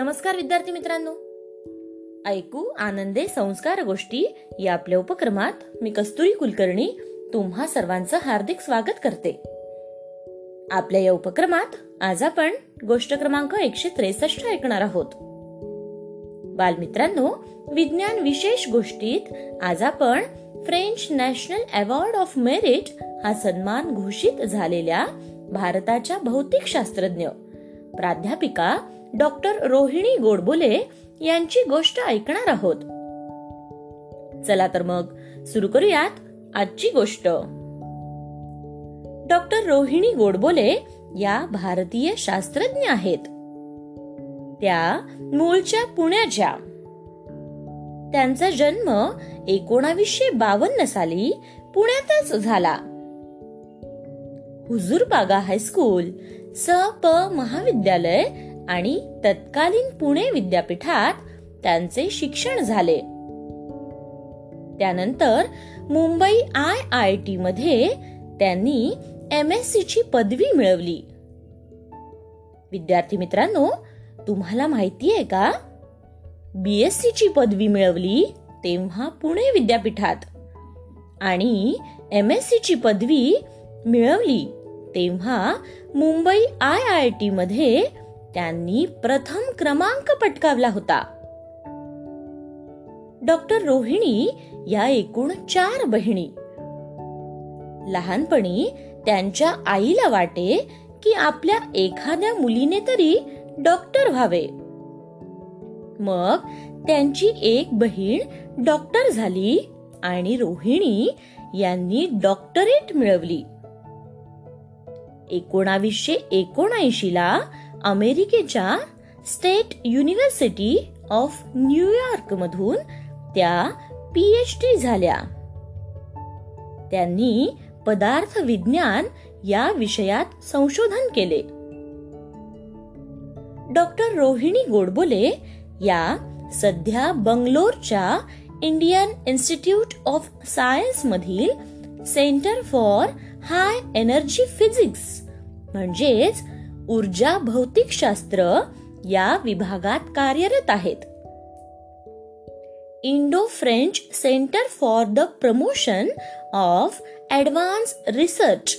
नमस्कार विद्यार्थी मित्रांनो. ऐकू आनंदे संस्कार गोष्टी या आपल्या उपक्रमात मी कस्तुरी कुलकर्णी तुम्हा सर्वांचं हार्दिक स्वागत करते. आपल्या या उपक्रमात आज आपण गोष्ट क्रमांक एकशे त्रेसष्ट ऐकणार आहोत. बालमित्रांनो विज्ञान विशेष गोष्टीत आज आपण French National Award of Merit हा सन्मान घोषित झालेल्या भारताच्या भौतिक शास्त्रज्ञ प्राध्यापिका डॉक्टर रोहिणी गोडबोले यांची गोष्ट ऐकणार आहोत. चला तर मग सुरू करूयात आजची गोष्ट. डॉक्टर रोहिणी गोडबोले या भारतीय शास्त्रज्ञ आहेत. त्या मूळच्या पुण्याच्या. त्यांचा जन्म एकोणावीसशे बावन्न साली पुण्यातच झाला. हुजूरबागा हायस्कूल स प महाविद्यालय आणि तत्कालीन पुणे विद्यापीठात त्यांचे शिक्षण झाले. त्यानंतर मुंबई आय आय टी मध्ये त्यांनी एम एस सी ची पदवी मिळवली. विद्यार्थी मित्रांनो तुम्हाला माहिती आहे का बीएससी ची पदवी मिळवली तेव्हा पुणे विद्यापीठात. आणि एम एस सी ची पदवी मिळवली तेव्हा मुंबई आय आय टी मध्ये त्यांनी प्रथम क्रमांक पटकावला होता. डॉक्टर रोहिणी या एकूण चार बहिणी. लहानपणी त्यांच्या आईला वाटे की आपल्या एखाद्या मुलीने तरी डॉक्टर व्हावे. मग त्यांची एक बहीण डॉक्टर झाली आणि रोहिणी यांनी डॉक्टरेट मिळवली. एकोणावीसशे एकोणऐंशी ला अमेरिकेच्या स्टेट युनिव्हर्सिटी ऑफ न्यूयॉर्क मधून त्या पीएच डी झाल्या. त्यांनी पदार्थ विज्ञान या विषयात संशोधन केले. डॉक्टर रोहिणी गोडबोले या सध्या बंगलोरच्या इंडियन इन्स्टिट्यूट ऑफ सायन्स मधील Centre for High Energy Physics म्हणजेच ऊर्जा भौतिकशास्त्र या विभागात कार्यरत आहेत. Indo French Centre for the Promotion of Advance Research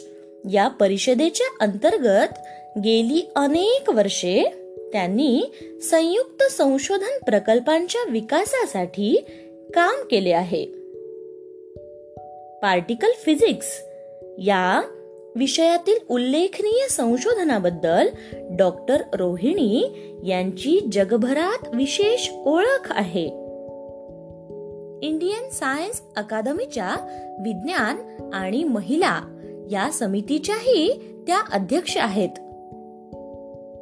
या परिषदेच्या अंतर्गत गेली अनेक वर्षे त्यांनी संयुक्त संशोधन प्रकल्पांच्या विकासासाठी काम केले आहे. पार्टिकल फिजिक्स या विषयातील उल्लेखनीय संशोधनाबद्दल डॉक्टर रोहिणी यांची जगभरात विशेष ओळख आहे. इंडियन सायन्स अकादमीच्या विज्ञान आणि महिला या समितीच्याही त्या अध्यक्ष आहेत.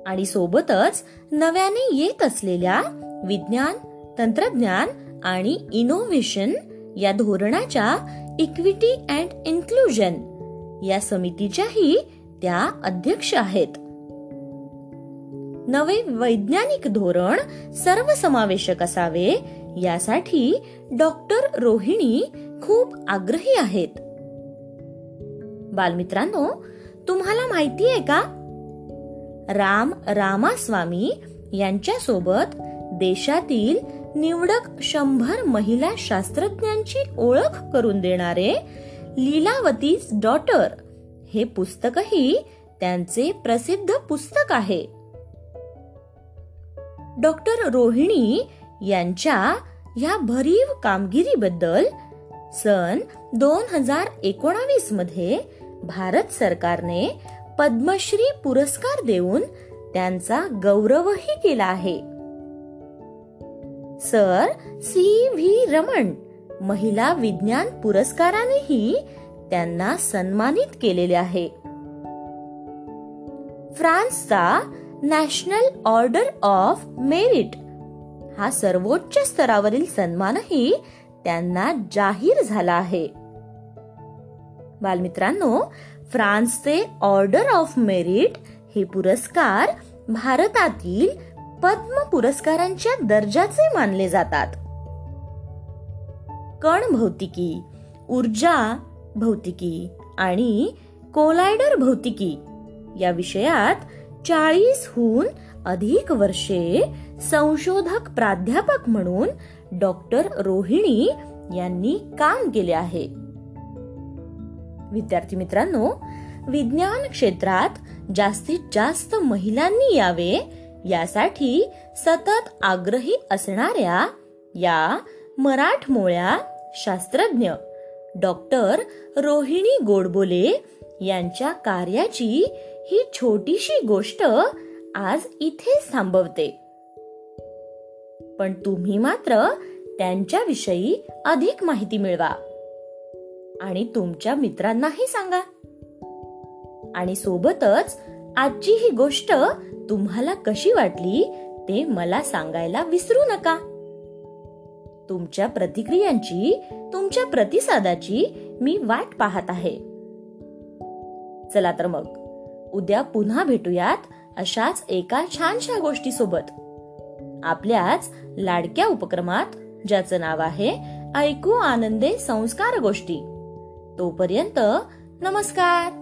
आणि सोबतच नव्याने येत असलेल्या विज्ञान तंत्रज्ञान आणि इनोव्हेशन या धोरणाच्या इक्विटी अँड इन्क्लुजन या समितीच्याही त्या अध्यक्ष आहेत. नवे वैज्ञानिक धोरण सर्वसमावेशक असावे यासाठी डॉक्टर रोहिणी खूप आग्रही आहेत. बालमित्रांनो तुम्हाला माहिती आहे का? राम रामास्वामी यांच्यासोबत देशातील निवडक शंभर महिला शास्त्रज्ञांची ओळख करून देणारे लीलावतीज डॉटर हे पुस्तकही त्यांचे प्रसिद्ध पुस्तक आहे. डॉक्टर रोहिणी यांच्या या भरीव कामगिरीबद्दल सन दोन हजार एकोणावीसमध्ये भारत सरकारने पद्मश्री पुरस्कार देऊन त्यांचा गौरवही केला आहे. सर सी व्ही रमण महिला विज्ञान पुरस्कारानेही त्यांना सन्मानित केलेले आहे. फ्रान्सचा नॅशनल ऑर्डर ऑफ मेरिट हा सर्वोच्च स्तरावरील सन्मानही त्यांना जाहीर झाला आहे. बालमित्रांनो फ्रान्सचे ऑर्डर ऑफ मेरिट हे पुरस्कार भारतातील पद्म पुरस्कारांच्या दर्जाचे मानले जातात. कण भौतिकी ऊर्जा भौतिकी आणि कोलायडर भौतिकी या विषयात चाळीसहून अधिक वर्षे संशोधक प्राध्यापक म्हणून डॉक्टर रोहिणी यांनी काम केले आहे. विद्यार्थी मित्रांनो विज्ञान क्षेत्रात जास्तीत जास्त महिलांनी यावे यासाठी सतत आग्रही असणाऱ्या या मराठमोळ्या शास्त्रज्ञ डॉक्टर रोहिणी गोडबोले यांच्या कार्याची ही छोटीशी गोष्ट आज इथेच थांबवते. पण तुम्ही मात्र त्यांच्याविषयी अधिक माहिती मिळवा. आणि तुमच्या मित्रांनाही सांगा. आणि सोबतच आजची ही गोष्ट तुम्हाला कशी वाटली ते मला सांगायला विसरू नका. तुमच्या प्रतिक्रियांची तुमच्या प्रतिसादाची मी वाट पाहत आहे. चला तर मग उद्या पुन्हा भेटूयात अशाच एका छानशा गोष्टी सोबत आपल्याच लाडक्या उपक्रमात ज्याचं नाव आहे ऐकू आनंदे संस्कार गोष्टी. तोपर्यंत नमस्कार!